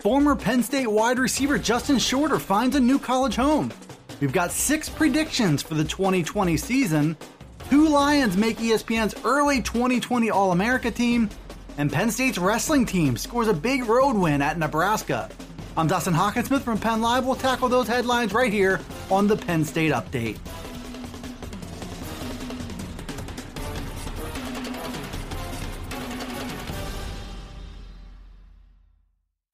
Former Penn State wide receiver Justin Shorter finds a new college home. We've got six predictions for the 2020 season. Two Lions make ESPN's early 2020 All America team, and Penn State's wrestling team scores a big road win at Nebraska. I'm Dustin Hockensmith from Penn Live. We'll tackle those headlines right here on the Penn State Update.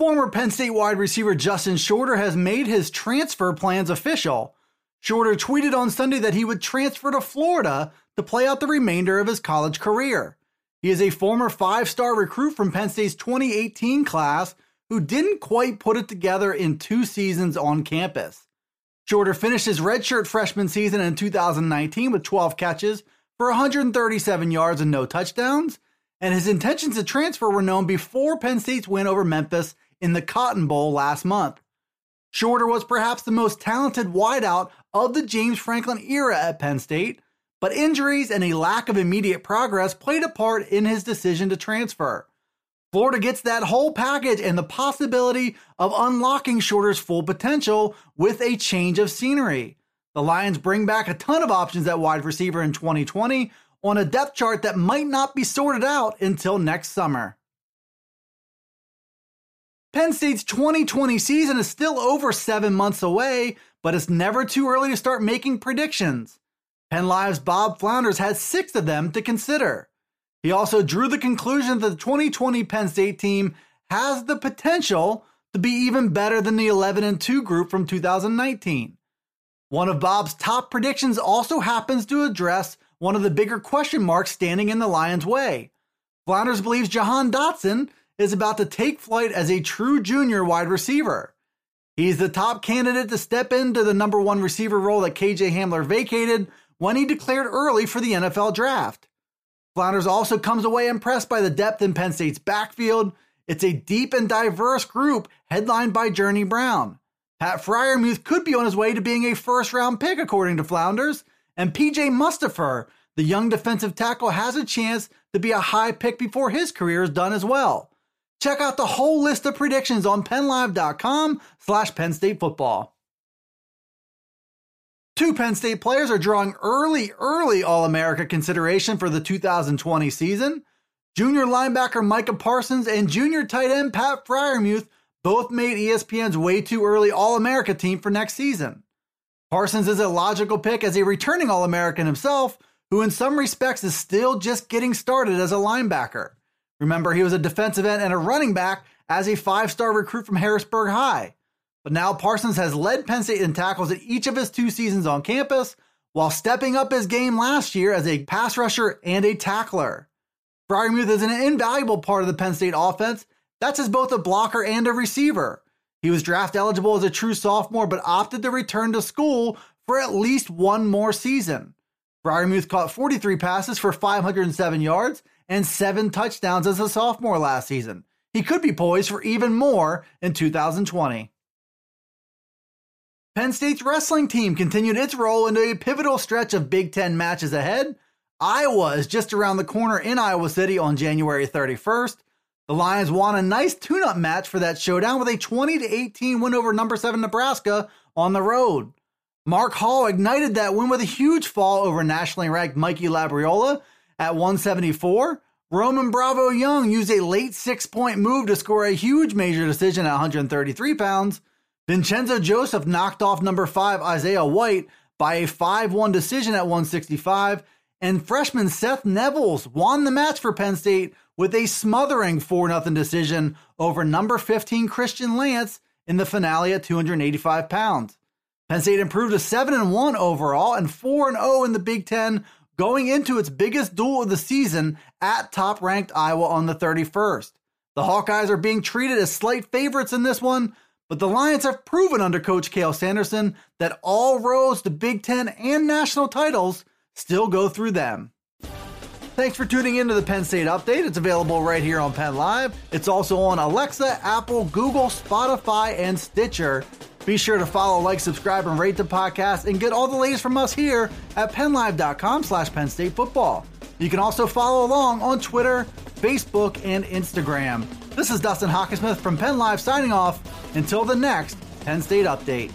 Former Penn State wide receiver Justin Shorter has made his transfer plans official. Shorter tweeted on Sunday that he would transfer to Florida to play out the remainder of his college career. He is a former five star recruit from Penn State's 2018 class who didn't quite put it together in two seasons on campus. Shorter finished his redshirt freshman season in 2019 with 12 catches for 137 yards and no touchdowns, and his intentions to transfer were known before Penn State's win over Memphis in the Cotton Bowl last month. Shorter was perhaps the most talented wideout of the James Franklin era at Penn State, but injuries and a lack of immediate progress played a part in his decision to transfer. Florida gets that whole package and the possibility of unlocking Shorter's full potential with a change of scenery. The Lions bring back a ton of options at wide receiver in 2020 on a depth chart that might not be sorted out until next summer. Penn State's 2020 season is still over seven months away, but it's never too early to start making predictions. Penn Live's Bob Flounders has six of them to consider. He also drew the conclusion that the 2020 Penn State team has the potential to be even better than the 11 and 2 group from 2019. One of Bob's top predictions also happens to address one of the bigger question marks standing in the Lions' way. Flounders believes Jahan Dotson is about to take flight as a true junior wide receiver. He's the top candidate to step into the number one receiver role that KJ Hamler vacated when he declared early for the NFL draft. Flounders also comes away impressed by the depth in Penn State's backfield. It's a deep and diverse group headlined by Journey Brown. Pat Freiermuth could be on his way to being a first round pick, according to Flounders. And PJ Mustipher, the young defensive tackle, has a chance to be a high pick before his career is done as well. Check out the whole list of predictions on PennLive.com slash Penn State Football. Two Penn State players are drawing early, early All America consideration for the 2020 season. Junior linebacker Micah Parsons and junior tight end Pat Freiermuth both made ESPN's way too early All America team for next season. Parsons is a logical pick as a returning All American himself, who in some respects is still just getting started as a linebacker. Remember, he was a defensive end and a running back as a five star recruit from Harrisburg High. But now Parsons has led Penn State in tackles in each of his two seasons on campus, while stepping up his game last year as a pass rusher and a tackler. Freiermuth is an invaluable part of the Penn State offense. That's as both a blocker and a receiver. He was draft eligible as a true sophomore, but opted to return to school for at least one more season. Freiermuth caught 43 passes for 507 yards and seven touchdowns as a sophomore last season. He could be poised for even more in 2020. Penn State's wrestling team continued its roll into a pivotal stretch of Big Ten matches ahead. Iowa is just around the corner in Iowa City on January 31st. The Lions won a nice tune-up match for that showdown with a 20 18 win over number 7 Nebraska on the road. Mark Hall ignited that win with a huge fall over nationally ranked Mikey Labriola at 174. Roman Bravo Young used a late six point move to score a huge major decision at 133 pounds. Vincenzo Joseph knocked off number five Isaiah White by a 5 1 decision at 165, and freshman Seth Nevills won the match for Penn State with a smothering 4 0 decision over number 15 Christian Lance in the finale at 285 pounds. Penn State improved to 7 1 overall and 4 0 in the Big Ten going into its biggest duel of the season at top ranked Iowa on the 31st. The Hawkeyes are being treated as slight favorites in this one, but the Lions have proven under Coach Cael Sanderson that all roads to Big Ten and national titles still go through them. Thanks for tuning in to the Penn State Update. It's available right here on Penn Live. It's also on Alexa, Apple, Google, Spotify, and Stitcher. Be sure to follow, like, subscribe, and rate the podcast and get all the latest from us here at PennLive.com slash Penn State Football. You can also follow along on Twitter, Facebook, and Instagram. This is Dustin Hockensmith from Penn Live signing off. Until the next Penn State Update.